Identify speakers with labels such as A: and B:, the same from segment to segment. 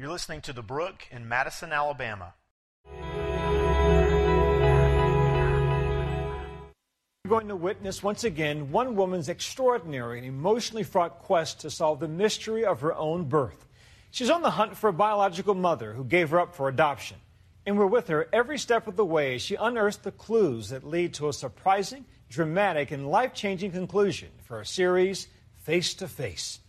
A: You're listening to The Brook in Madison, Alabama.
B: We're going to witness once again one woman's extraordinary and emotionally fraught quest to solve the mystery of her own birth. She's on the hunt for a biological mother who gave her up for adoption. And we're with her every step of the way as she unearths the clues that lead to a surprising, dramatic, and life changing conclusion for our series, Face to Face.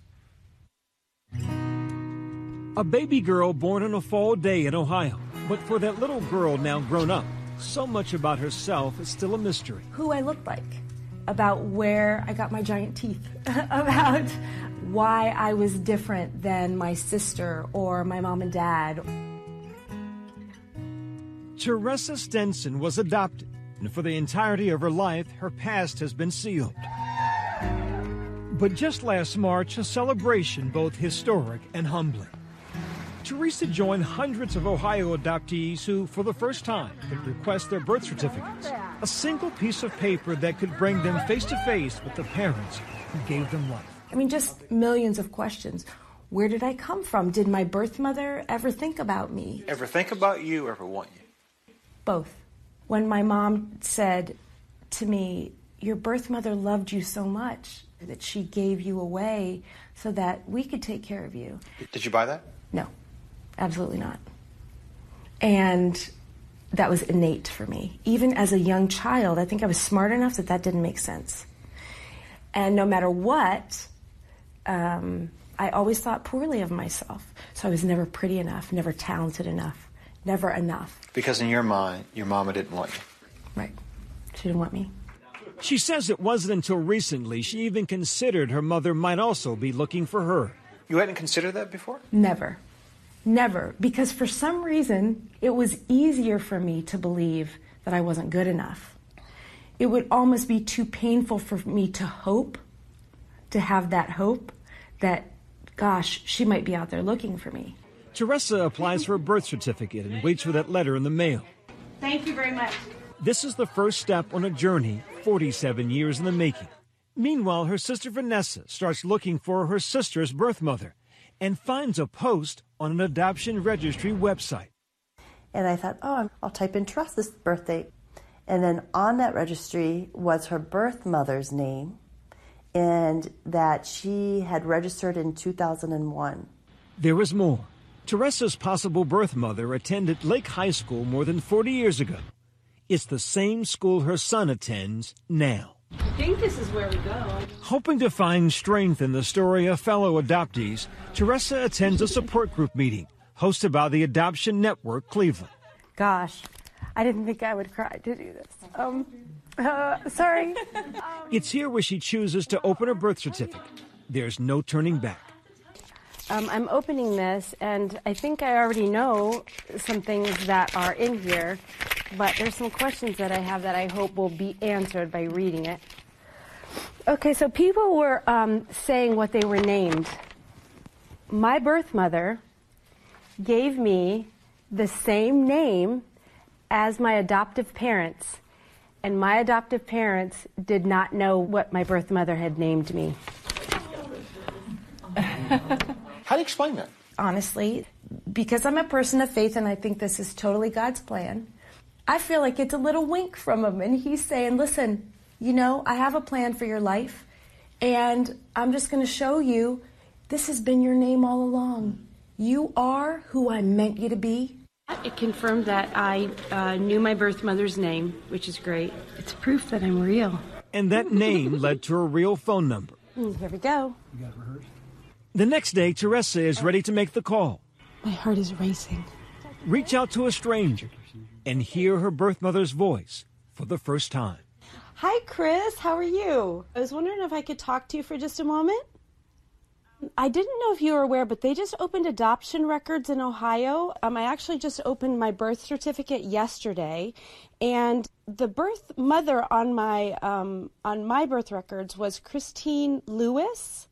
B: A baby girl born on a fall day in Ohio. But for that little girl now grown up, so much about herself is still a mystery.
C: Who I looked like, about where I got my giant teeth, about why I was different than my sister or my mom and dad.
B: Teresa Stenson was adopted, and for the entirety of her life, her past has been sealed. But just last March, a celebration both historic and humbling. Teresa joined hundreds of Ohio adoptees who, for the first time, could request their birth certificates. A single piece of paper that could bring them face to face with the parents who gave them life.
C: I mean, just millions of questions. Where did I come from? Did my birth mother ever think about me?
A: Ever think about you, ever want you?
C: Both. When my mom said to me, Your birth mother loved you so much that she gave you away so that we could take care of you.
A: Did you buy that?
C: No, absolutely not. And that was innate for me. Even as a young child, I think I was smart enough that that didn't make sense. And no matter what, um, I always thought poorly of myself. So I was never pretty enough, never talented enough, never enough.
A: Because in your mind, your mama didn't want you.
C: Right. She didn't want me.
B: She says it wasn't until recently she even considered her mother might also be looking for her.
A: You hadn't considered that before?
C: Never. Never. Because for some reason, it was easier for me to believe that I wasn't good enough. It would almost be too painful for me to hope, to have that hope that, gosh, she might be out there looking for me.
B: Teresa applies for a birth certificate and waits for that letter in the mail.
C: Thank you very much.
B: This is the first step on a journey 47 years in the making. Meanwhile, her sister Vanessa starts looking for her sister's birth mother and finds a post on an adoption registry website.
D: And I thought, oh, I'll type in Teresa's birth date. And then on that registry was her birth mother's name and that she had registered in 2001.
B: There was more. Teresa's possible birth mother attended Lake High School more than 40 years ago. It's the same school her son attends now.
C: I think this is where we go.
B: Hoping to find strength in the story of fellow adoptees, Teresa attends a support group meeting hosted by the Adoption Network Cleveland.
C: Gosh, I didn't think I would cry to do this. Um, uh, sorry.
B: It's here where she chooses to open her birth certificate. There's no turning back.
C: Um, I'm opening this, and I think I already know some things that are in here, but there's some questions that I have that I hope will be answered by reading it. Okay, so people were um, saying what they were named. My birth mother gave me the same name as my adoptive parents, and my adoptive parents did not know what my birth mother had named me.
A: How do you explain that?
C: honestly, because I'm a person of faith and I think this is totally God's plan, I feel like it's a little wink from him. And he's saying, listen, you know, I have a plan for your life, and I'm just going to show you this has been your name all along. You are who I meant you to be.
E: It confirmed that I uh, knew my birth mother's name, which is great. It's proof that I'm real.
B: And that name led to a real phone number.
C: Mm, Here we go.
B: The next day, Teresa is ready to make the call.
E: My heart is racing.
B: Reach out to a stranger and hear her birth mother's voice for the first time.
E: Hi, Chris. How are you? I was wondering if I could talk to you for just a moment. I didn't know if you were aware, but they just opened adoption records in Ohio. Um, I actually just opened my birth certificate yesterday, and the birth mother on my um, on my birth records was Christine Lewis,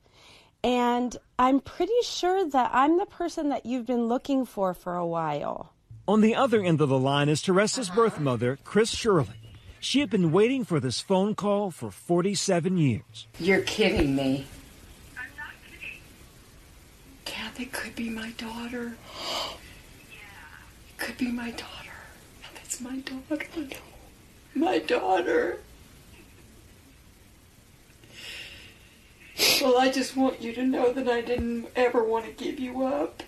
E: and I'm pretty sure that I'm the person that you've been looking for for a while.
B: On the other end of the line is Teresa's birth mother, Chris Shirley. She had been waiting for this phone call for 47 years.
F: You're kidding me. I'm not kidding. Kathy, could be my daughter. Yeah. It could be my daughter. That's my daughter. My daughter. Well, I just want you to know that I didn't ever want to give you up.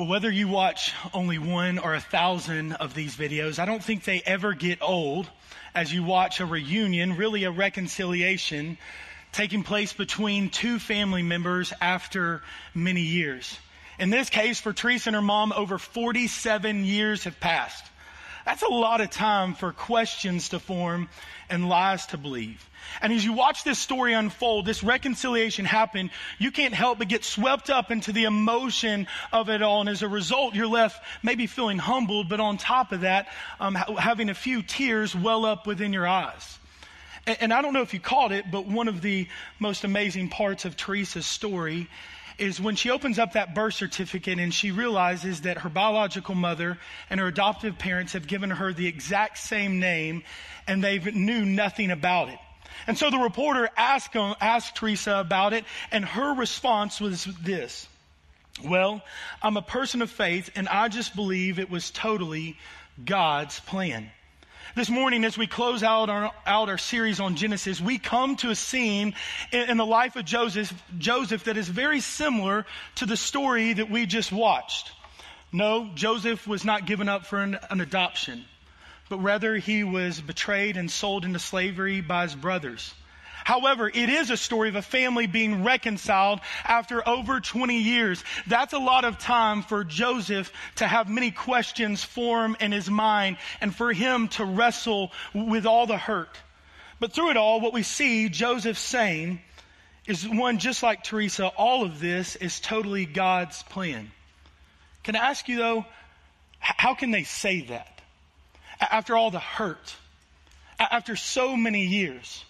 G: Well, whether you watch only one or a thousand of these videos, I don't think they ever get old as you watch a reunion, really a reconciliation taking place between two family members after many years. In this case, for Teresa and her mom, over 47 years have passed. That's a lot of time for questions to form and lies to believe. And as you watch this story unfold, this reconciliation happen, you can't help but get swept up into the emotion of it all. And as a result, you're left maybe feeling humbled, but on top of that, um, having a few tears well up within your eyes. And, and I don't know if you caught it, but one of the most amazing parts of Teresa's story is when she opens up that birth certificate and she realizes that her biological mother and her adoptive parents have given her the exact same name and they knew nothing about it. And so the reporter asked, asked Teresa about it and her response was this. Well, I'm a person of faith and I just believe it was totally God's plan. This morning, as we close out our, out our series on Genesis, we come to a scene in, in the life of Joseph, Joseph that is very similar to the story that we just watched. No, Joseph was not given up for an, an adoption, but rather he was betrayed and sold into slavery by his brothers. However, it is a story of a family being reconciled after over 20 years. That's a lot of time for Joseph to have many questions form in his mind and for him to wrestle with all the hurt. But through it all, what we see Joseph saying is one, just like Teresa, all of this is totally God's plan. Can I ask you though, how can they say that? After all the hurt, after so many years,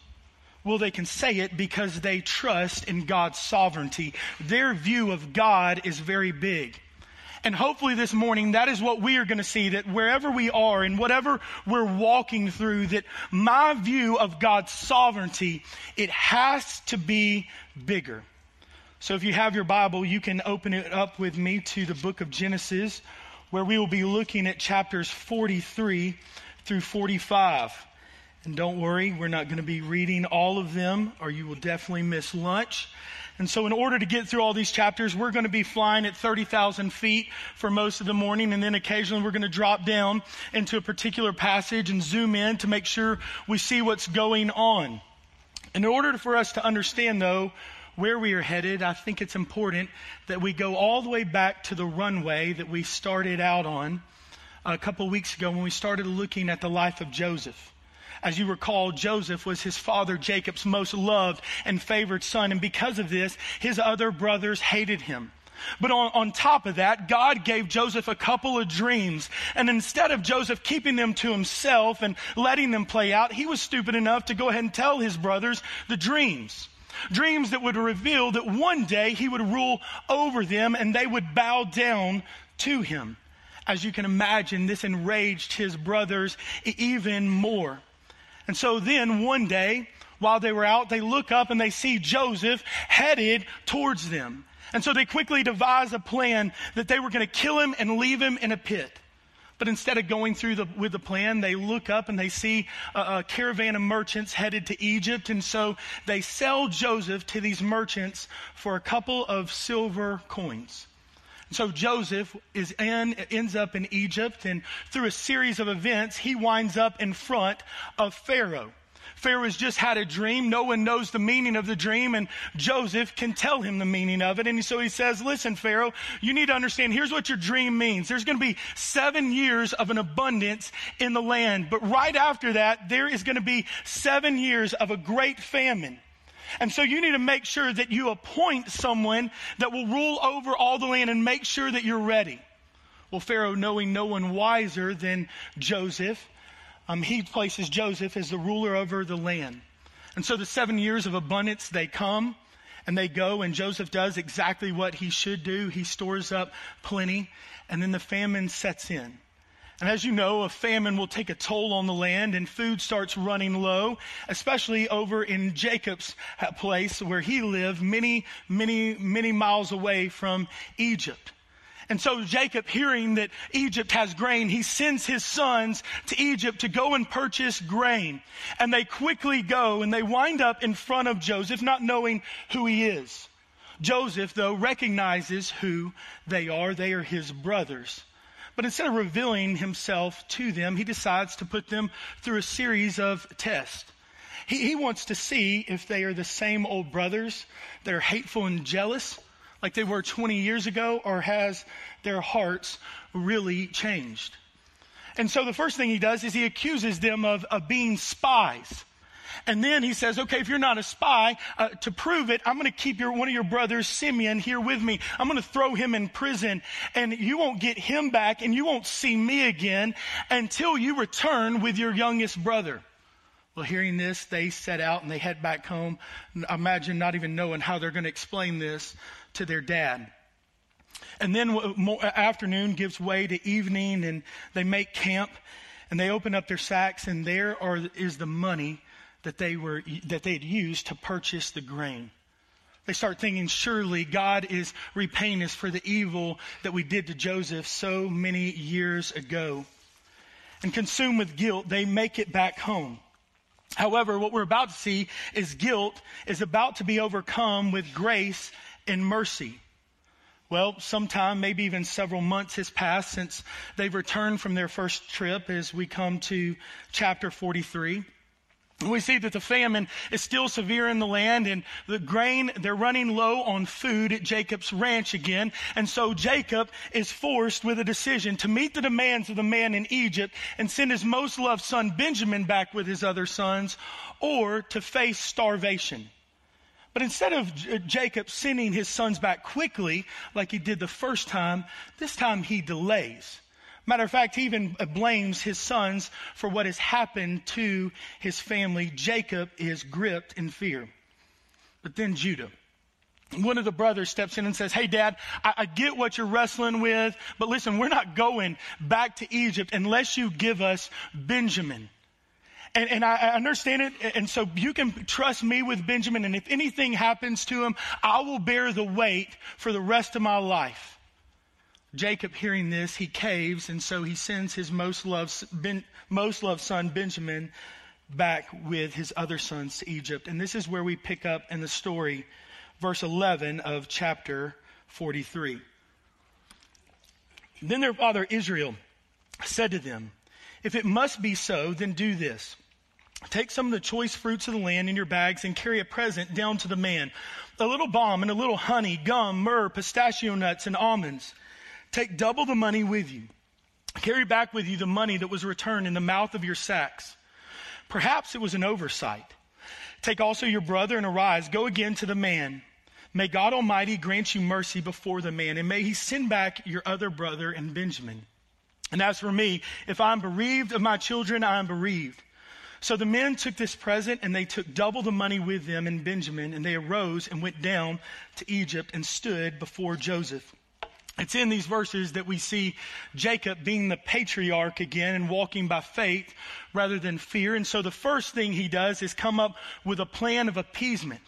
G: well, they can say it because they trust in God's sovereignty. Their view of God is very big. And hopefully this morning, that is what we are going to see that wherever we are and whatever we're walking through, that my view of God's sovereignty, it has to be bigger. So if you have your Bible, you can open it up with me to the book of Genesis, where we will be looking at chapters 43 through 45. And don't worry, we're not going to be reading all of them, or you will definitely miss lunch. And so, in order to get through all these chapters, we're going to be flying at 30,000 feet for most of the morning, and then occasionally we're going to drop down into a particular passage and zoom in to make sure we see what's going on. In order for us to understand, though, where we are headed, I think it's important that we go all the way back to the runway that we started out on a couple weeks ago when we started looking at the life of Joseph. As you recall, Joseph was his father Jacob's most loved and favored son. And because of this, his other brothers hated him. But on, on top of that, God gave Joseph a couple of dreams. And instead of Joseph keeping them to himself and letting them play out, he was stupid enough to go ahead and tell his brothers the dreams. Dreams that would reveal that one day he would rule over them and they would bow down to him. As you can imagine, this enraged his brothers even more. And so then one day, while they were out, they look up and they see Joseph headed towards them. And so they quickly devise a plan that they were going to kill him and leave him in a pit. But instead of going through the, with the plan, they look up and they see a, a, caravan of merchants headed to Egypt. And so they sell Joseph to these merchants for a couple of silver coins. So Joseph is in, ends up in Egypt, and through a series of events, he winds up in front of Pharaoh. Pharaoh has just had a dream. No one knows the meaning of the dream, and Joseph can tell him the meaning of it. And so he says, Listen, Pharaoh, you need to understand here's what your dream means. There's going to be seven years of an abundance in the land, but right after that, there is going to be seven years of a great famine. And so you need to make sure that you appoint someone that will rule over all the land and make sure that you're ready. Well, Pharaoh, knowing no one wiser than Joseph, um, he places Joseph as the ruler over the land. And so the seven years of abundance, they come and they go, and Joseph does exactly what he should do. He stores up plenty, and then the famine sets in. And as you know, a famine will take a toll on the land and food starts running low, especially over in Jacob's place where he lived many, many, many miles away from Egypt. And so Jacob, hearing that Egypt has grain, he sends his sons to Egypt to go and purchase grain. And they quickly go and they wind up in front of Joseph, not knowing who he is. Joseph, though, recognizes who they are. They are his brothers. But instead of revealing himself to them, he decides to put them through a series of tests. He, he wants to see if they are the same old brothers that are hateful and jealous like they were 20 years ago, or has their hearts really changed? And so the first thing he does is he accuses them of, of being spies. And then he says, okay, if you're not a spy, uh, to prove it, I'm going to keep your, one of your brothers, Simeon, here with me. I'm going to throw him in prison and you won't get him back and you won't see me again until you return with your youngest brother. Well, hearing this, they set out and they head back home. Imagine not even knowing how they're going to explain this to their dad. And then afternoon gives way to evening and they make camp and they open up their sacks and there are, is the money that they were, that they had used to purchase the grain. They start thinking, surely God is repaying us for the evil that we did to Joseph so many years ago. And consumed with guilt, they make it back home. However, what we're about to see is guilt is about to be overcome with grace and mercy. Well, sometime, maybe even several months has passed since they've returned from their first trip as we come to chapter 43. We see that the famine is still severe in the land and the grain, they're running low on food at Jacob's ranch again. And so Jacob is forced with a decision to meet the demands of the man in Egypt and send his most loved son Benjamin back with his other sons or to face starvation. But instead of Jacob sending his sons back quickly, like he did the first time, this time he delays. Matter of fact, he even blames his sons for what has happened to his family. Jacob is gripped in fear. But then Judah. One of the brothers steps in and says, Hey, dad, I, I, get what you're wrestling with, but listen, we're not going back to Egypt unless you give us Benjamin. And, and I, I understand it. And so you can trust me with Benjamin. And if anything happens to him, I will bear the weight for the rest of my life. Jacob, hearing this, he caves, and so he sends his most loved, ben, most loved son, Benjamin, back with his other sons to Egypt. And this is where we pick up in the story, verse 11 of chapter 43. Then their father Israel said to them, If it must be so, then do this. Take some of the choice fruits of the land in your bags and carry a present down to the man. A little balm and a little honey, gum, myrrh, pistachio nuts, and almonds. Take double the money with you. Carry back with you the money that was returned in the mouth of your sacks. Perhaps it was an oversight. Take also your brother and arise. Go again to the man. May God Almighty grant you mercy before the man, and may he send back your other brother and Benjamin. And as for me, if I am bereaved of my children, I am bereaved. So the men took this present and they took double the money with them and Benjamin, and they arose and went down to Egypt and stood before Joseph. It's in these verses that we see Jacob being the patriarch again and walking by faith rather than fear. And so the first thing he does is come up with a plan of appeasement.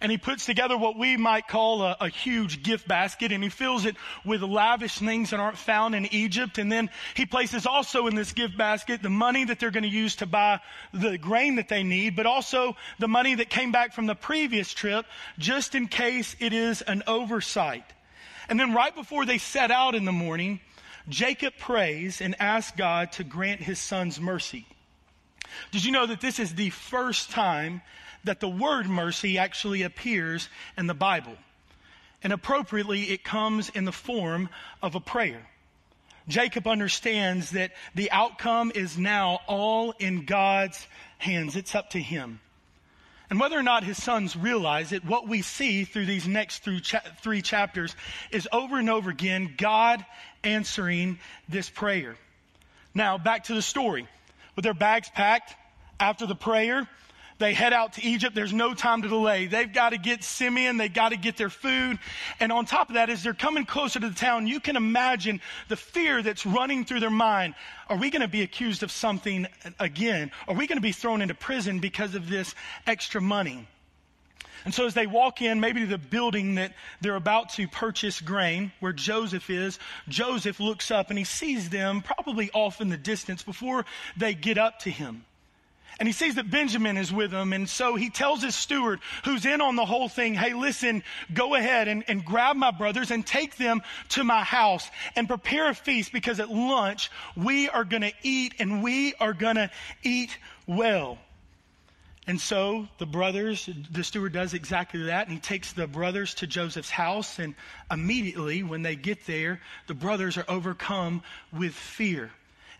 G: And he puts together what we might call a, a, huge gift basket and he fills it with lavish things that aren't found in Egypt. And then he places also in this gift basket the money that they're going to use to buy the grain that they need, but also the money that came back from the previous trip just in case it is an oversight. And then right before they set out in the morning, Jacob prays and asks God to grant his son's mercy. Did you know that this is the first time that the word mercy actually appears in the Bible? And appropriately, it comes in the form of a prayer. Jacob understands that the outcome is now all in God's hands. It's up to him. And whether or not his sons realize it, what we see through these next three chapters is over and over again God answering this prayer. Now, back to the story. With their bags packed after the prayer, They head out to Egypt. There's no time to delay. They've got to get Simeon. They've got to get their food. And on top of that, as they're coming closer to the town, you can imagine the fear that's running through their mind. Are we going to be accused of something again? Are we going to be thrown into prison because of this extra money? And so as they walk in, maybe to the building that they're about to purchase grain, where Joseph is, Joseph looks up and he sees them probably off in the distance before they get up to him. And he sees that Benjamin is with him. And so he tells his steward, who's in on the whole thing, hey, listen, go ahead and, and grab my brothers and take them to my house and prepare a feast because at lunch we are going to eat and we are going to eat well. And so the brothers, the steward does exactly that, and he takes the brothers to Joseph's house, and immediately when they get there, the brothers are overcome with fear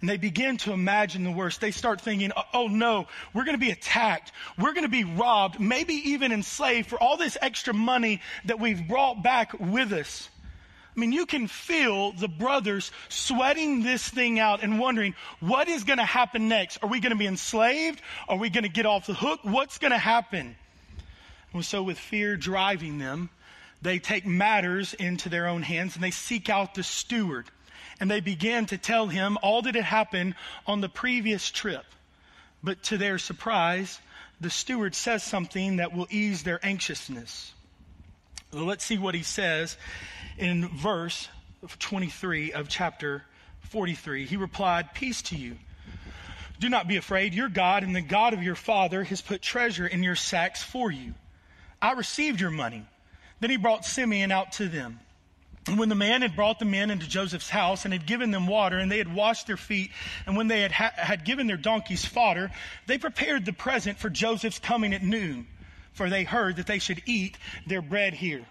G: and they begin to imagine the worst. They start thinking, oh, oh no, we're going to be attacked. We're going to be robbed, maybe even enslaved for all this extra money that we've brought back with us. I mean, you can feel the brothers sweating this thing out and wondering, what is going to happen next? Are we going to be enslaved? Are we going to get off the hook? What's going to happen? And so, with fear driving them, they take matters into their own hands and they seek out the steward and they began to tell him all that had happened on the previous trip. But to their surprise, the steward says something that will ease their anxiousness. Well, let's see what he says in verse 23 of chapter 43. He replied, Peace to you. Do not be afraid. Your God and the God of your father has put treasure in your sacks for you. I received your money. Then he brought Simeon out to them. And when the man had brought the men into Joseph's house and had given them water, and they had washed their feet, and when they had, ha- had given their donkeys fodder, they prepared the present for Joseph's coming at noon, for they heard that they should eat their bread here.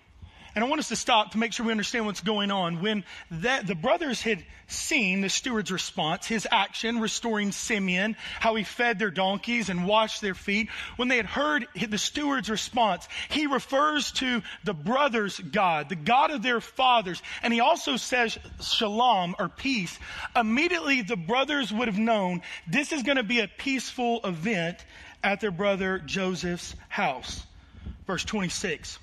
G: And I want us to stop to make sure we understand what's going on. When that, the brothers had seen the steward's response, his action restoring Simeon, how he fed their donkeys and washed their feet, when they had heard the steward's response, he refers to the brothers' God, the God of their fathers, and he also says shalom or peace. Immediately the brothers would have known this is going to be a peaceful event at their brother Joseph's house. Verse 26.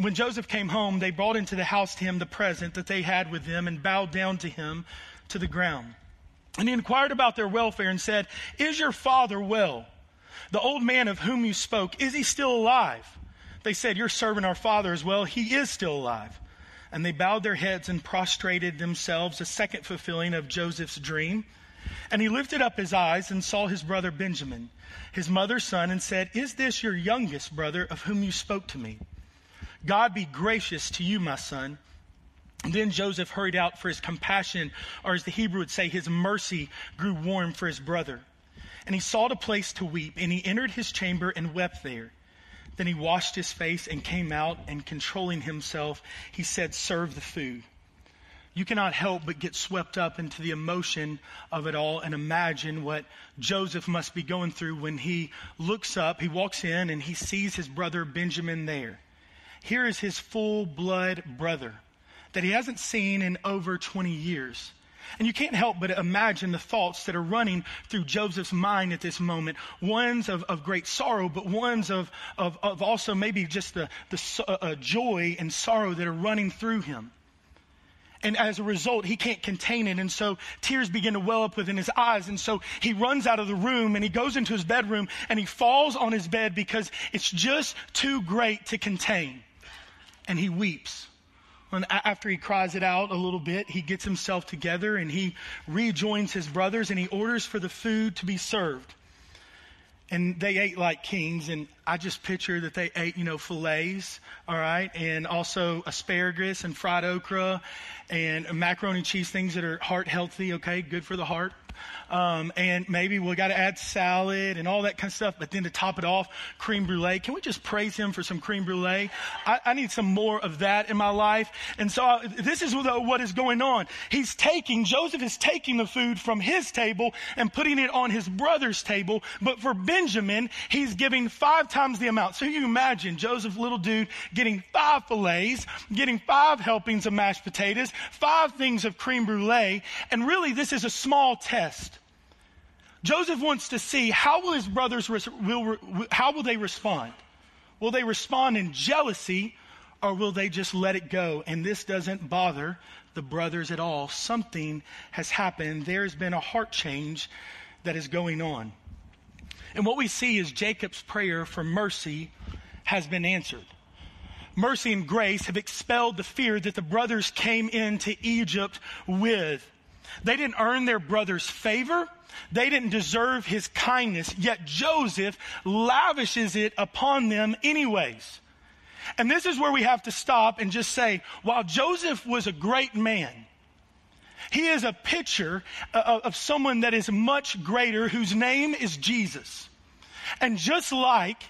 G: When Joseph came home, they brought into the house to him the present that they had with them and bowed down to him to the ground. And he inquired about their welfare and said, Is your father well? The old man of whom you spoke, is he still alive? They said, Your servant, our father, is well. He is still alive. And they bowed their heads and prostrated themselves, a second fulfilling of Joseph's dream. And he lifted up his eyes and saw his brother Benjamin, his mother's son, and said, Is this your youngest brother of whom you spoke to me? God be gracious to you, my son. And then Joseph hurried out for his compassion, or as the Hebrew would say, his mercy grew warm for his brother. And he sought a place to weep, and he entered his chamber and wept there. Then he washed his face and came out, and controlling himself, he said, Serve the food. You cannot help but get swept up into the emotion of it all and imagine what Joseph must be going through when he looks up, he walks in, and he sees his brother Benjamin there. Here is his full blood brother that he hasn't seen in over 20 years. And you can't help but imagine the thoughts that are running through Joseph's mind at this moment. Ones of, of great sorrow, but ones of, of, of also maybe just the, the uh, uh, joy and sorrow that are running through him. And as a result, he can't contain it. And so tears begin to well up within his eyes. And so he runs out of the room and he goes into his bedroom and he falls on his bed because it's just too great to contain and he weeps. And after he cries it out a little bit, he gets himself together and he rejoins his brothers and he orders for the food to be served. And they ate like kings, and I just picture that they ate, you know, fillets, all right, and also asparagus and fried okra and macaroni and cheese, things that are heart healthy, okay, good for the heart. Um, and maybe we got to add salad and all that kind of stuff. But then to top it off, cream brulee. Can we just praise him for some cream brulee? I, I need some more of that in my life. And so I, this is what is going on. He's taking, Joseph is taking the food from his table and putting it on his brother's table. But for Benjamin, he's giving five times the amount. So you imagine Joseph, little dude, getting five fillets, getting five helpings of mashed potatoes, five things of cream brulee. And really, this is a small test Joseph wants to see how will his brothers will, how will they respond? Will they respond in jealousy or will they just let it go? And this doesn't bother the brothers at all. Something has happened. There's been a heart change that is going on. And what we see is Jacob's prayer for mercy has been answered. Mercy and grace have expelled the fear that the brothers came into Egypt with. They didn't earn their brother's favor. They didn't deserve his kindness, yet Joseph lavishes it upon them anyways. And this is where we have to stop and just say, while Joseph was a great man, he is a picture of someone that is much greater, whose name is Jesus. And just like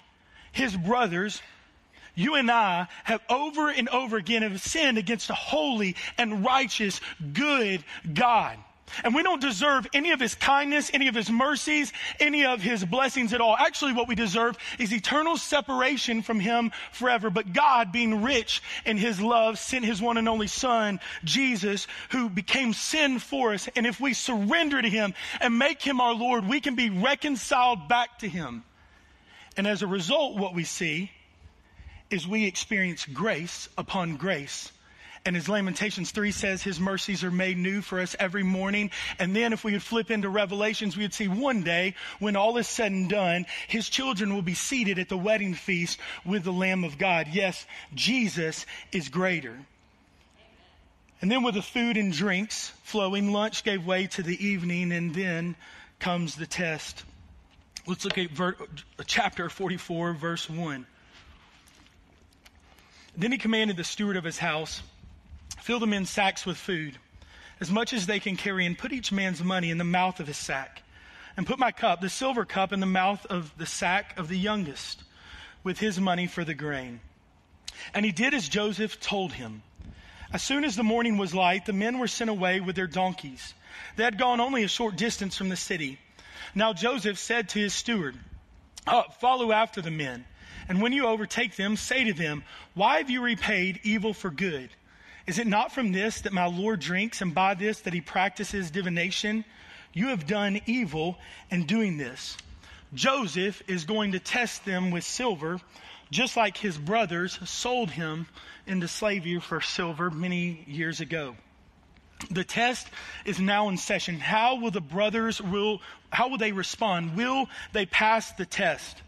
G: his brothers, you and I have over and over again have sinned against a holy and righteous, good God. And we don't deserve any of his kindness, any of his mercies, any of his blessings at all. Actually, what we deserve is eternal separation from him forever. But God, being rich in his love, sent his one and only son, Jesus, who became sin for us. And if we surrender to him and make him our Lord, we can be reconciled back to him. And as a result, what we see is we experience grace upon grace. And as Lamentations 3 says, his mercies are made new for us every morning. And then if we would flip into Revelations, we would see one day when all is said and done, his children will be seated at the wedding feast with the Lamb of God. Yes, Jesus is greater. And then with the food and drinks flowing, lunch gave way to the evening, and then comes the test. Let's look at ver- chapter 44, verse 1. Then he commanded the steward of his house, Fill the men's sacks with food, as much as they can carry, and put each man's money in the mouth of his sack. And put my cup, the silver cup, in the mouth of the sack of the youngest, with his money for the grain. And he did as Joseph told him. As soon as the morning was light, the men were sent away with their donkeys. They had gone only a short distance from the city. Now Joseph said to his steward, follow after the men. And when you overtake them, say to them, Why have you repaid evil for good? Is it not from this that my Lord drinks, and by this that he practices divination? You have done evil in doing this. Joseph is going to test them with silver, just like his brothers sold him into slavery for silver many years ago. The test is now in session. How will the brothers will, how will they respond? Will they pass the test?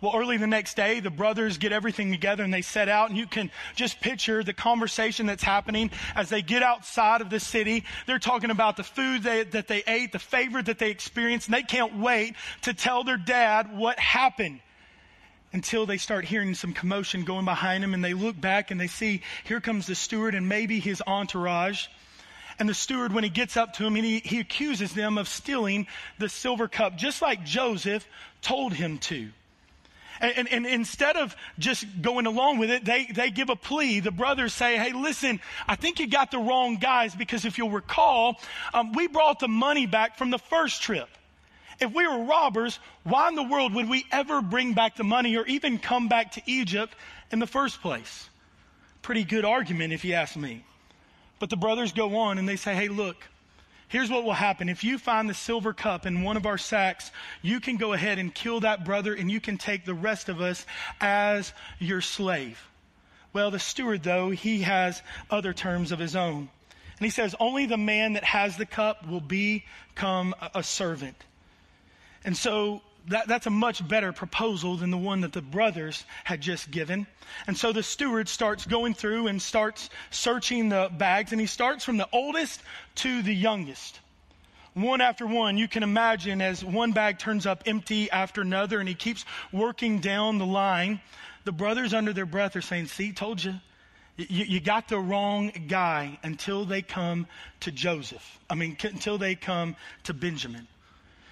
G: Well, early the next day, the brothers get everything together and they set out, and you can just picture the conversation that's happening as they get outside of the city. They're talking about the food they, that they ate, the favor that they experienced, and they can't wait to tell their dad what happened until they start hearing some commotion going behind them, and they look back and they see here comes the steward and maybe his entourage. And the steward, when he gets up to him, he, he accuses them of stealing the silver cup, just like Joseph told him to. And, and, and, instead of just going along with it, they, they give a plea. The brothers say, Hey, listen, I think you got the wrong guys because if you'll recall, um, we brought the money back from the first trip. If we were robbers, why in the world would we ever bring back the money or even come back to Egypt in the first place? Pretty good argument, if you ask me. But the brothers go on and they say, hey, look, here's what will happen. If you find the silver cup in one of our sacks, you can go ahead and kill that brother and you can take the rest of us as your slave. Well, the steward, though, he has other terms of his own. And he says, only the man that has the cup will become a servant. And so that, that's a much better proposal than the one that the brothers had just given. And so the steward starts going through and starts searching the bags, and he starts from the oldest to the youngest. One after one, you can imagine as one bag turns up empty after another, and he keeps working down the line. The brothers, under their breath, are saying, See, told you. You, you got the wrong guy until they come to Joseph. I mean, until they come to Benjamin.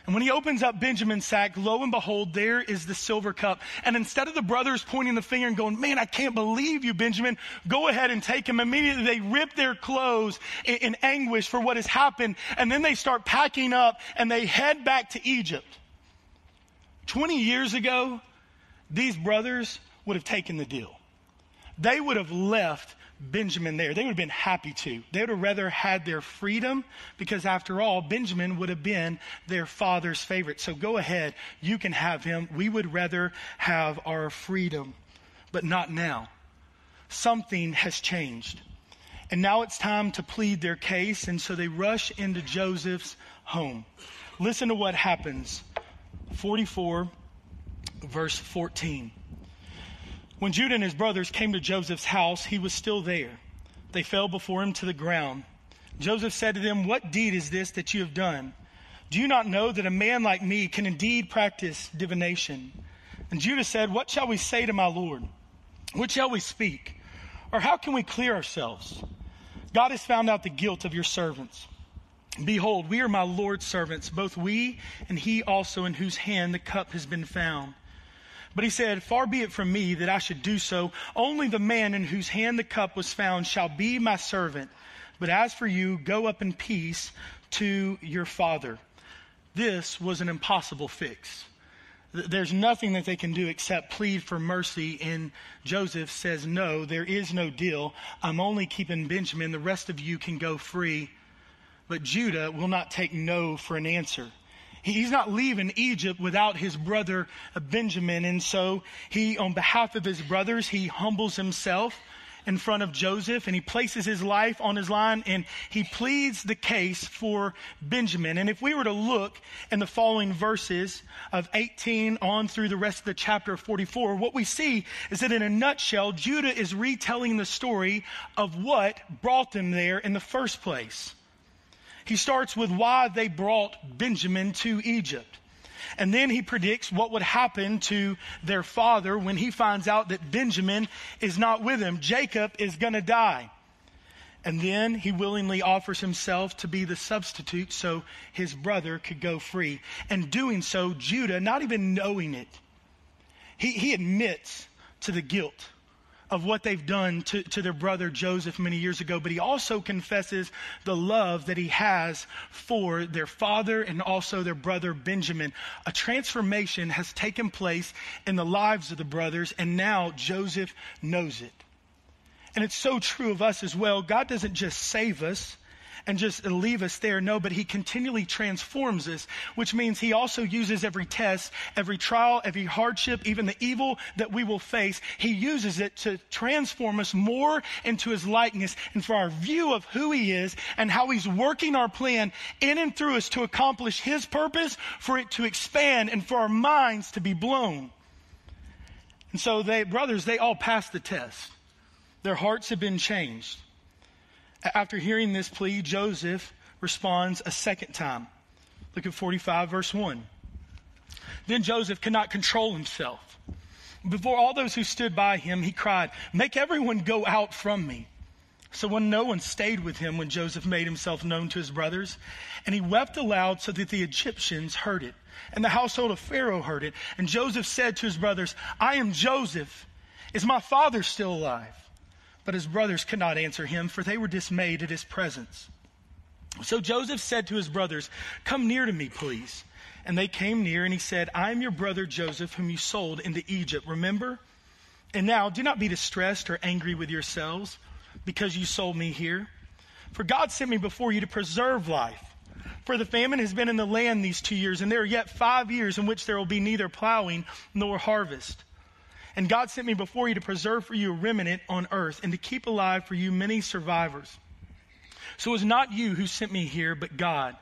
G: And when he opens up Benjamin's sack, lo and behold, there is the silver cup. And instead of the brothers pointing the finger and going, man, I can't believe you, Benjamin, go ahead and take him. Immediately they rip their clothes in, in anguish for what has happened. And then they start packing up and they head back to Egypt. 20 years ago, these brothers would have taken the deal. They would have left Benjamin there. They would have been happy to. They would have rather had their freedom because, after all, Benjamin would have been their father's favorite. So go ahead, you can have him. We would rather have our freedom, but not now. Something has changed. And now it's time to plead their case, and so they rush into Joseph's home. Listen to what happens. 44, verse 14. When Judah and his brothers came to Joseph's house, he was still there. They fell before him to the ground. Joseph said to them, What deed is this that you have done? Do you not know that a man like me can indeed practice divination? And Judah said, What shall we say to my Lord? What shall we speak? Or how can we clear ourselves? God has found out the guilt of your servants. Behold, we are my Lord's servants, both we and he also in whose hand the cup has been found. But he said, Far be it from me that I should do so. Only the man in whose hand the cup was found shall be my servant. But as for you, go up in peace to your father. This was an impossible fix. There's nothing that they can do except plead for mercy. And Joseph says, No, there is no deal. I'm only keeping Benjamin. The rest of you can go free. But Judah will not take no for an answer. He's not leaving Egypt without his brother Benjamin. And so he, on behalf of his brothers, he humbles himself in front of Joseph and he places his life on his line and he pleads the case for Benjamin. And if we were to look in the following verses of 18 on through the rest of the chapter of 44, what we see is that in a nutshell, Judah is retelling the story of what brought them there in the first place. He starts with why they brought Benjamin to Egypt. And then he predicts what would happen to their father when he finds out that Benjamin is not with him. Jacob is going to die. And then he willingly offers himself to be the substitute so his brother could go free. And doing so, Judah, not even knowing it, he, he admits to the guilt of what they've done to, to their brother Joseph many years ago, but he also confesses the love that he has for their father and also their brother Benjamin. A transformation has taken place in the lives of the brothers, and now Joseph knows it. And it's so true of us as well. God doesn't just save us and just leave us there. No, but he continually transforms us, which means he also uses every test, every trial, every hardship, even the evil that we will face. He uses it to transform us more into his likeness and for our view of who he is and how he's working our plan in and through us to accomplish his purpose, for it to expand and for our minds to be blown. And so they, brothers, they all passed the test. Their hearts have been changed. After hearing this plea, Joseph responds a second time. Look at 45, verse 1. Then Joseph could not control himself. Before all those who stood by him, he cried, Make everyone go out from me. So when no one stayed with him when Joseph made himself known to his brothers, and he wept aloud so that the Egyptians heard it, and the household of Pharaoh heard it. And Joseph said to his brothers, I am Joseph. Is my father still alive? But his brothers could not answer him, for they were dismayed at his presence. So Joseph said to his brothers, Come near to me, please. And they came near, and he said, I am your brother Joseph, whom you sold into Egypt. Remember? And now do not be distressed or angry with yourselves because you sold me here. For God sent me before you to preserve life. For the famine has been in the land these two years, and there are yet five years in which there will be neither plowing nor harvest. And God sent me before you to preserve for you a remnant on earth and to keep alive for you many survivors. So it was not you who sent me here, but God.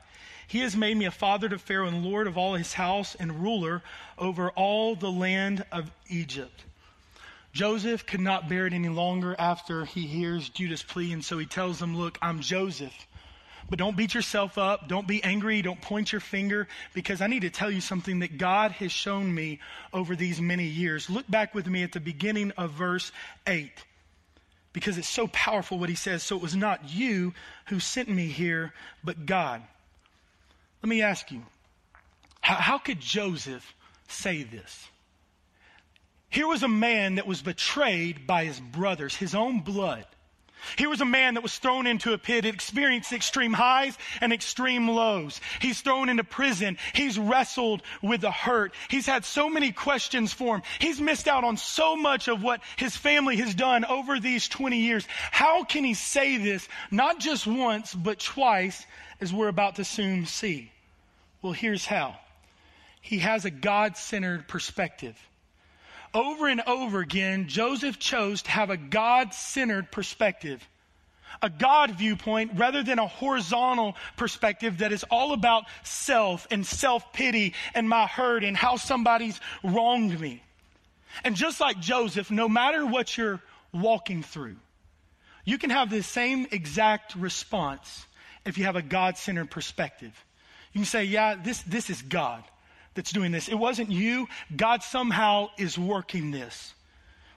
G: He has made me a father to Pharaoh and lord of all his house and ruler over all the land of Egypt. Joseph could not bear it any longer after he hears Judah's plea, and so he tells them, Look, I'm Joseph. But don't beat yourself up. Don't be angry. Don't point your finger because I need to tell you something that God has shown me over these many years. Look back with me at the beginning of verse 8 because it's so powerful what he says. So it was not you who sent me here, but God. Let me ask you how, how could Joseph say this? Here was a man that was betrayed by his brothers, his own blood He was a man that was thrown into a pit, it experienced extreme highs and extreme lows. He's thrown into prison. He's wrestled with the hurt. He's had so many questions for him. He's missed out on so much of what his family has done over these 20 years. How can he say this not just once, but twice, as we're about to soon see? Well, here's how. He has a God centered perspective over and over again, Joseph chose to have a God centered perspective, a God viewpoint rather than a horizontal perspective that is all about self and self pity and my hurt and how somebody's wronged me. And just like Joseph, no matter what you're walking through, you can have the same exact response if you have a God centered perspective. You can say, Yeah, this, this is God that's doing this. It wasn't you. God somehow is working this.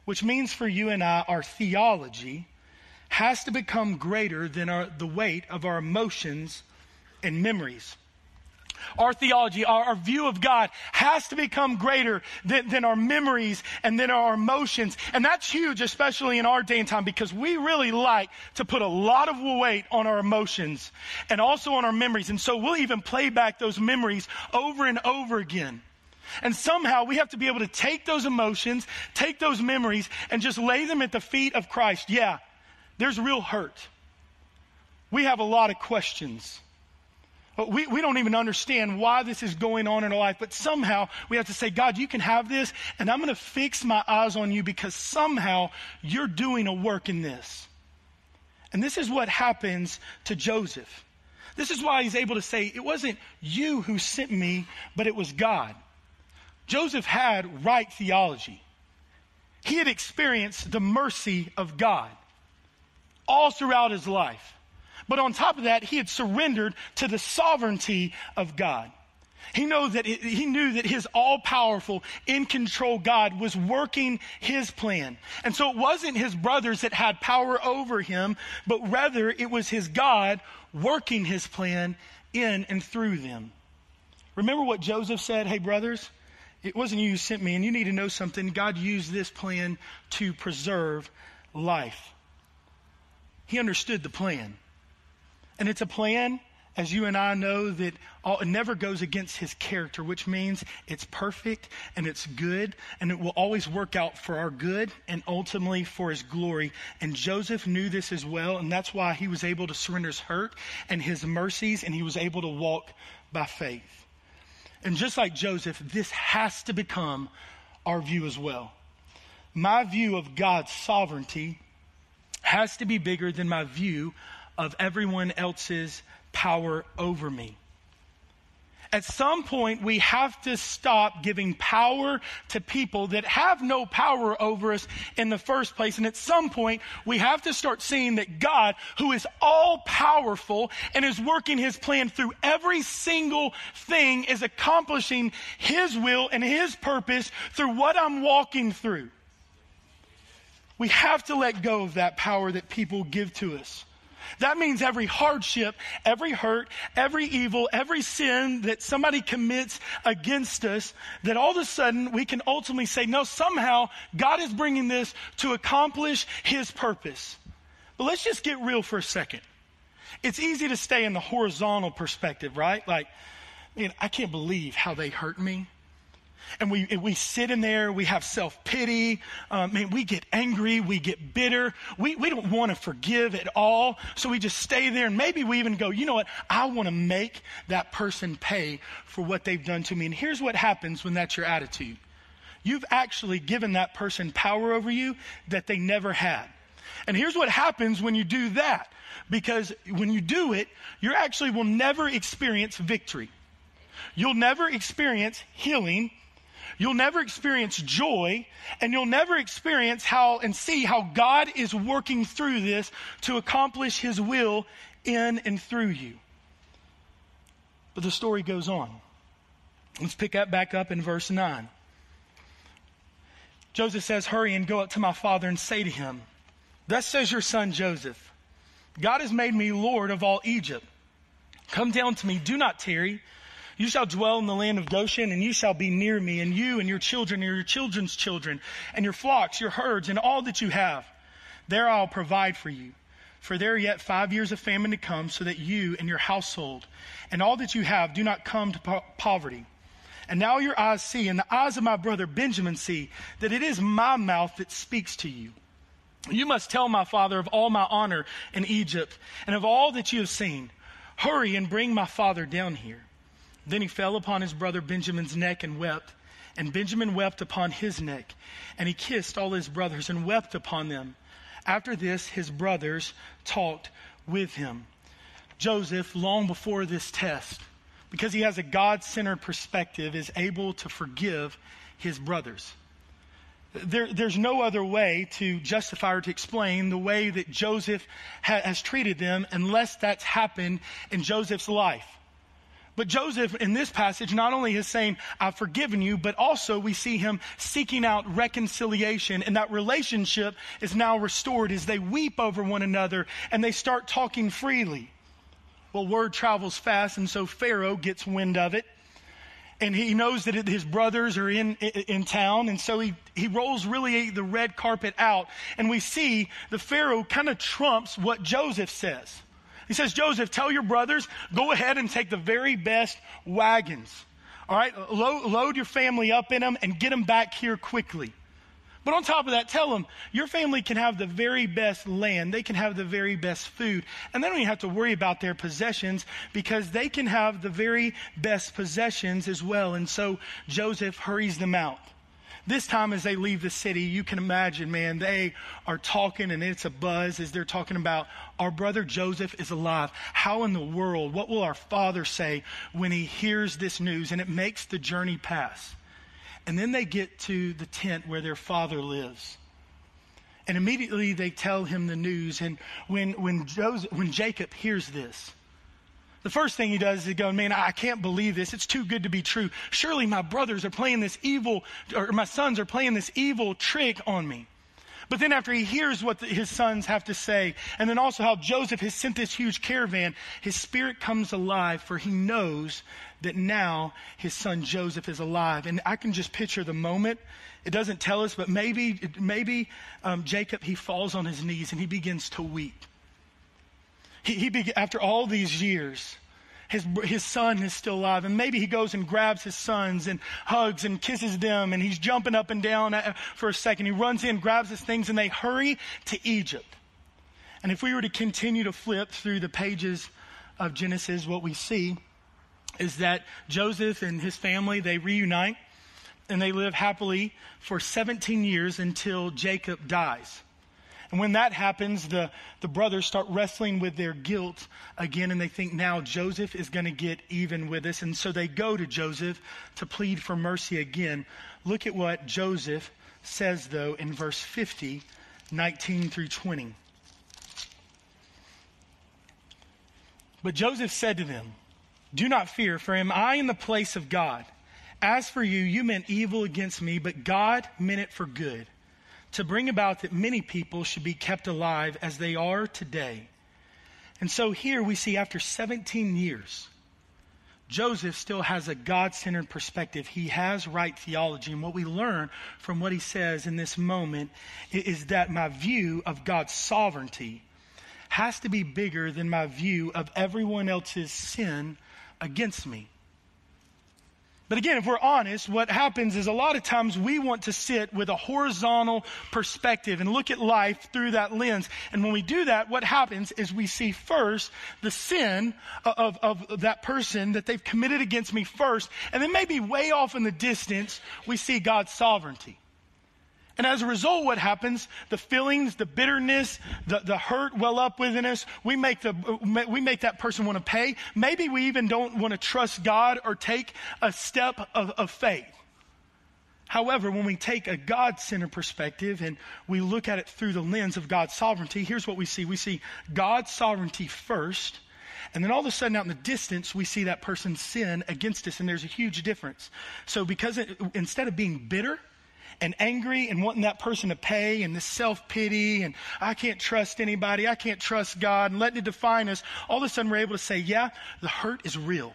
G: Which means for you and I, our theology has to become greater than our, the weight of our emotions and memories. Our theology, our, our, view of God has to become greater than, than our memories and than our emotions. And that's huge, especially in our day and time, because we really like to put a lot of weight on our emotions and also on our memories. And so we'll even play back those memories over and over again. And somehow we have to be able to take those emotions, take those memories, and just lay them at the feet of Christ. Yeah, there's real hurt. We have a lot of questions. We, we don't even understand why this is going on in our life, but somehow we have to say, God, you can have this, and I'm going to fix my eyes on you because somehow you're doing a work in this. And this is what happens to Joseph. This is why he's able to say, It wasn't you who sent me, but it was God. Joseph had right theology. He had experienced the mercy of God all throughout his life. But on top of that, he had surrendered to the sovereignty of God. He, know that he knew that his all powerful, in control God was working his plan. And so it wasn't his brothers that had power over him, but rather it was his God working his plan in and through them. Remember what Joseph said? Hey, brothers, it wasn't you who sent me, and you need to know something. God used this plan to preserve life. He understood the plan. And it's a plan, as you and I know, that all, it never goes against his character, which means it's perfect and it's good and it will always work out for our good and ultimately for his glory. And Joseph knew this as well, and that's why he was able to surrender his hurt and his mercies, and he was able to walk by faith. And just like Joseph, this has to become our view as well. My view of God's sovereignty has to be bigger than my view of everyone else's power over me. At some point, we have to stop giving power to people that have no power over us in the first place. And at some point, we have to start seeing that God, who is all powerful and is working his plan through every single thing, is accomplishing his will and his purpose through what I'm walking through. We have to let go of that power that people give to us. That means every hardship, every hurt, every evil, every sin that somebody commits against us, that all of a sudden we can ultimately say, no, somehow God is bringing this to accomplish his purpose. But let's just get real for a second. It's easy to stay in the horizontal perspective, right? Like, man, I can't believe how they hurt me and we, we sit in there, we have self pity, um, man, we get angry, we get bitter, we, we don't want to forgive at all, so we just stay there, and maybe we even go, you know what, I want to make that person pay for what they've done to me. And here's what happens when that's your attitude you've actually given that person power over you that they never had. And here's what happens when you do that. Because when you do it, you actually will never experience victory. You'll never experience healing You'll never experience joy and you'll never experience how and see how God is working through this to accomplish his will in and through you. But the story goes on. Let's pick up back up in verse 9. Joseph says, Hurry and go up to my father and say to him, Thus says your son Joseph, God has made me Lord of all Egypt. Come down to me, do not tarry. You shall dwell in the land of Goshen, and you shall be near me, and you and your children and your children's children, and your flocks, your herds, and all that you have. There I'll provide for you. For there are yet five years of famine to come, so that you and your household and all that you have do not come to po- poverty. And now your eyes see, and the eyes of my brother Benjamin see, that it is my mouth that speaks to you. You must tell my father of all my honor in Egypt, and of all that you have seen. Hurry and bring my father down here. Then he fell upon his brother Benjamin's neck and wept. And Benjamin wept upon his neck. And he kissed all his brothers and wept upon them. After this, his brothers talked with him. Joseph, long before this test, because he has a God centered perspective, is able to forgive his brothers. There, there's no other way to justify or to explain the way that Joseph ha- has treated them unless that's happened in Joseph's life. But Joseph in this passage not only is saying, I've forgiven you, but also we see him seeking out reconciliation and that relationship is now restored as they weep over one another and they start talking freely. Well, word travels fast and so Pharaoh gets wind of it and he knows that his brothers are in, in town, and so he, he rolls really the red carpet out, and we see the Pharaoh kind of trumps what Joseph says. He says, Joseph, tell your brothers, go ahead and take the very best wagons. All right, load, load your family up in them and get them back here quickly. But on top of that, tell them your family can have the very best land. They can have the very best food. And they don't even have to worry about their possessions because they can have the very best possessions as well. And so Joseph hurries them out. This time, as they leave the city, you can imagine, man, they are talking and it's a buzz as they're talking about our brother Joseph is alive. How in the world, what will our father say when he hears this news? And it makes the journey pass. And then they get to the tent where their father lives. And immediately they tell him the news. And when, when, Joseph, when Jacob hears this, the first thing he does is go, man, I can't believe this. It's too good to be true. Surely my brothers are playing this evil, or my sons are playing this evil trick on me. But then after he hears what the, his sons have to say, and then also how Joseph has sent this huge caravan, his spirit comes alive for he knows that now his son Joseph is alive. And I can just picture the moment. It doesn't tell us, but maybe, maybe um, Jacob, he falls on his knees and he begins to weep. He, he after all these years, his, his son is still alive. And maybe he goes and grabs his sons and hugs and kisses them. And he's jumping up and down for a second. He runs in, grabs his things, and they hurry to Egypt. And if we were to continue to flip through the pages of Genesis, what we see is that Joseph and his family, they reunite and they live happily for 17 years until Jacob dies. And when that happens, the, the brothers start wrestling with their guilt again, and they think now Joseph is going to get even with us. And so they go to Joseph to plead for mercy again. Look at what Joseph says, though, in verse 50, 19 through 20. But Joseph said to them, Do not fear, for am I in the place of God? As for you, you meant evil against me, but God meant it for good to bring about that many people should be kept alive as they are today. And so here we see after 17 years, Joseph still has a God centered perspective. He has right theology. And what we learn from what he says in this moment is that my view of God's sovereignty has to be bigger than my view of everyone else's sin against me. But again, if we're honest, what happens is a lot of times we want to sit with a horizontal perspective and look at life through that lens. And when we do that, what happens is we see first the sin of, of, that person that they've committed against me first. And then maybe way off in the distance, we see God's sovereignty. And as a result, what happens? The feelings, the bitterness, the, the hurt well up within us. We make, the, we make that person want to pay. Maybe we even don't want to trust God or take a step of, of faith. However, when we take a God centered perspective and we look at it through the lens of God's sovereignty, here's what we see. We see God's sovereignty first, and then all of a sudden, out in the distance, we see that person's sin against us, and there's a huge difference. So, because it, instead of being bitter, and angry and wanting that person to pay and this self pity and I can't trust anybody, I can't trust God and letting it define us, all of a sudden we're able to say, yeah, the hurt is real.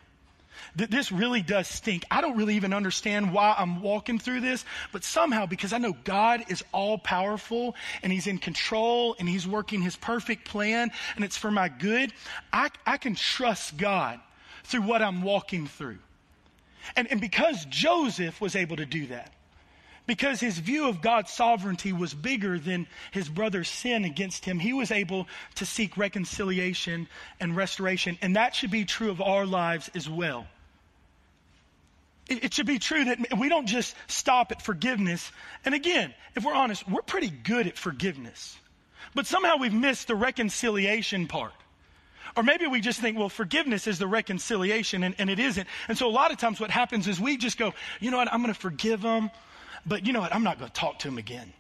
G: th- this really does stink. I don't really even understand why I'm walking through this, but somehow because I know God is all powerful and he's in control and he's working his perfect plan and it's for my good, I, I can trust God through what I'm walking through. And, and because Joseph was able to do that, because his view of God's sovereignty was bigger than his brother's sin against him, he was able to seek reconciliation and restoration. And that should be true of our lives as well. It, it should be true that we don't just stop at forgiveness. And again, if we're honest, we're pretty good at forgiveness. But somehow we've missed the reconciliation part. Or maybe we just think, well, forgiveness is the reconciliation, and, and it isn't. And so a lot of times what happens is we just go, you know what, I'm going to forgive them, but you know what, I'm not going to talk to them again.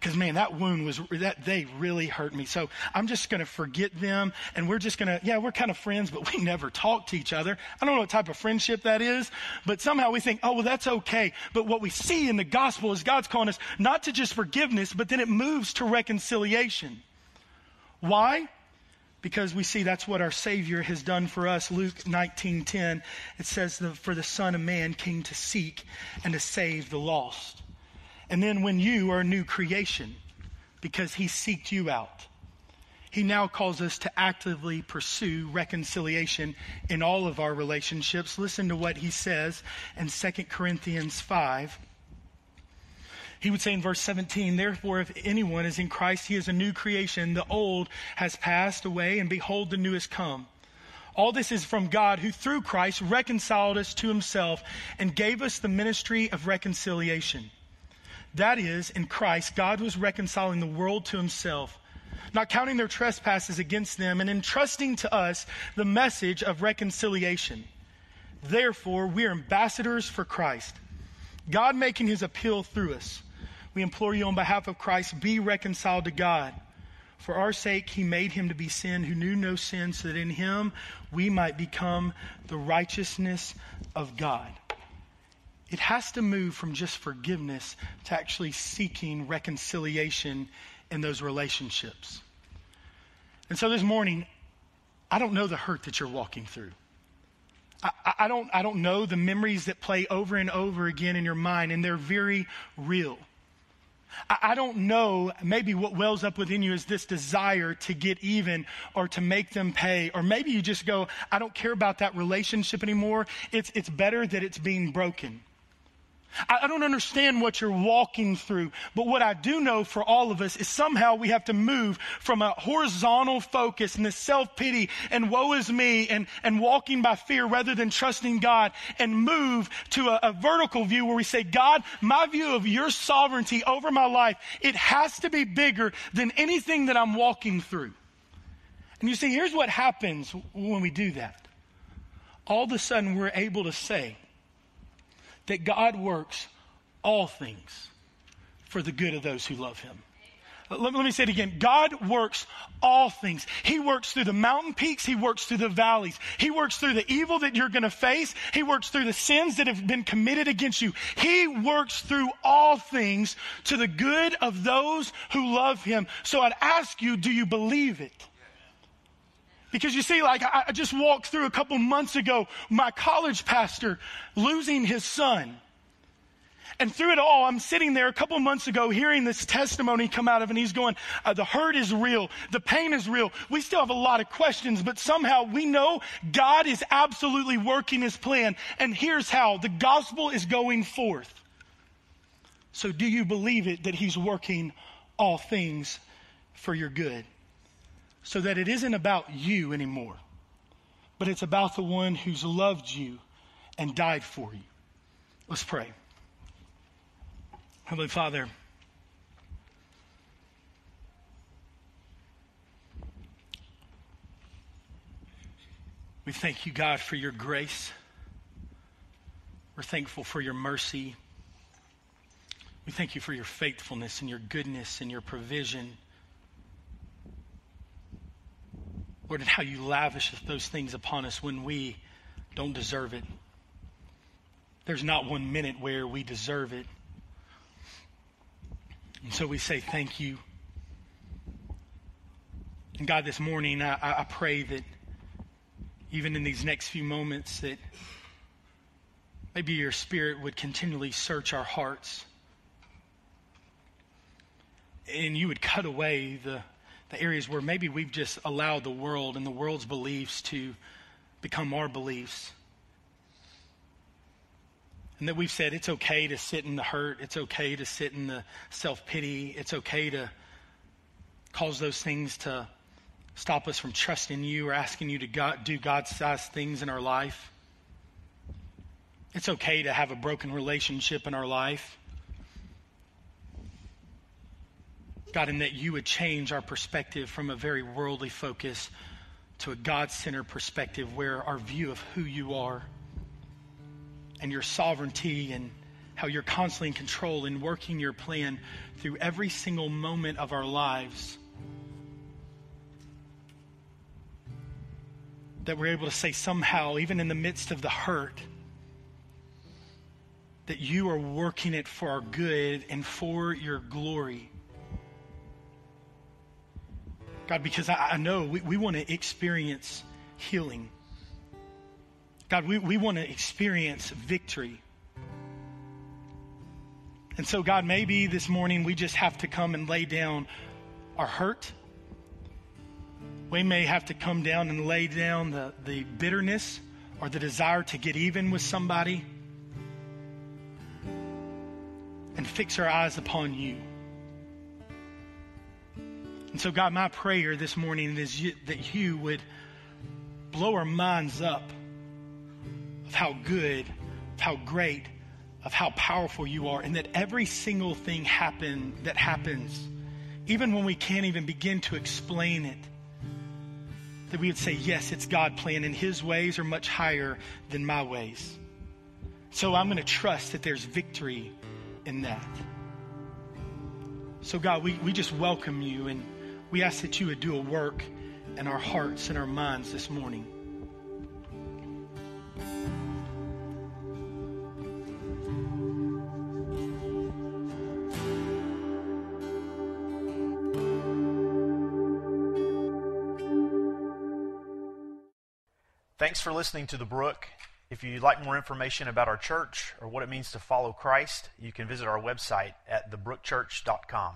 G: Because man, that wound was, that they really hurt me. So I'm just going to forget them, and we're just going to, yeah, we're kind of friends, but we never talk to each other. I don't know what type of friendship that is, but somehow we think, oh, well, that's okay. But what we see in the gospel is God's calling us not to just forgiveness, but then it moves to reconciliation. Why? Because we see that's what our savior has done for us. Luke 19.10 it says for the son of man came to seek and to save the lost. And then when you are a new creation because he seeked you out he now calls us to actively pursue reconciliation in all of our relationships. Listen to what he says in 2 corinthians 5 he would say in verse 17, Therefore, if anyone is in Christ, he is a new creation. The old has passed away, and behold, the new has come. All this is from God, who through Christ reconciled us to himself and gave us the ministry of reconciliation. That is, in Christ, God was reconciling the world to himself, not counting their trespasses against them, and entrusting to us the message of reconciliation. Therefore, we are ambassadors for Christ, God making his appeal through us. We implore you on behalf of Christ, be reconciled to God. For our sake, he made him to be sin who knew no sin, so that in him we might become the righteousness of God. It has to move from just forgiveness to actually seeking reconciliation in those relationships. And so this morning, I don't know the hurt that you're walking through. I, I, don't, I don't know the memories that play over and over again in your mind, and they're very real. I don't know, maybe what wells up within you is this desire to get even or to make them pay. Or maybe you just go, I don't care about that relationship anymore. It's, it's better that it's being broken. I, don't understand what you're walking through, but what I do know for all of us is somehow we have to move from a horizontal focus and this self pity and woe is me and, and walking by fear rather than trusting God and move to a, a vertical view where we say, God, my view of your sovereignty over my life, it has to be bigger than anything that I'm walking through. And you see, here's what happens when we do that. All of a sudden, we're able to say, that God works all things for the good of those who love him. Uh, let, let, me say it again. God works all things. He works through the mountain peaks. He works through the valleys. He works through the evil that you're going to face. He works through the sins that have been committed against you. He works through all things to the good of those who love Him. So I'd ask you, do you believe it? Because you see, like I just walked through a couple months ago, my college pastor losing his son. And through it all, I'm sitting there a couple months ago hearing this testimony come out of, and he's going, uh, the hurt is real. The pain is real. We still have a lot of questions, but somehow we know God is absolutely working his plan. And here's how the gospel is going forth. So do you believe it that he's working all things for your good? So that it isn't about you anymore, but it's about the one who's loved you and died for you. Let's pray. Heavenly Father, we thank you, God, for your grace. We're thankful for your mercy. We thank you for your faithfulness and your goodness and your provision. Lord, and how you lavish those things upon us when we don't deserve it. There's not one minute where we deserve it. And so we say thank you. And God, this morning, I, I pray that even in these next few moments that Maybe your spirit would continually search our hearts. And you would cut away the, the areas where maybe we've just allowed the world and the world's beliefs to become our beliefs. And that we've said it's okay to sit in the hurt, it's okay to sit in the self pity, it's okay to cause those things to stop us from trusting you or asking you to God, do God sized things in our life. It's okay to have a broken relationship in our life. God, in that you would change our perspective from a very worldly focus to a God centered perspective where our view of who you are and your sovereignty and how you're constantly in control and working your plan through every single moment of our lives. That we're able to say somehow, even in the midst of the hurt, that you are working it for our good and for your glory. God, because I, I know we, we want to experience healing. God, we, we want to experience victory. And so, God, maybe this morning we just have to come and lay down our hurt. We may have to come down and lay down the, the bitterness or the desire to get even with somebody and fix our eyes upon you. And so, God, my prayer this morning is you, that you would blow our minds up of how good, of how great, of how powerful you are, and that every single thing happen that happens, even when we can't even begin to explain it, that we would say, Yes, it's God plan, and His ways are much higher than my ways. So I'm going to trust that there's victory in that. So, God, we, we just welcome you and we ask that you would do a work in our hearts and our minds this morning.
H: Thanks for listening to The Brook. If you'd like more information about our church or what it means to follow Christ, you can visit our website at thebrookchurch.com.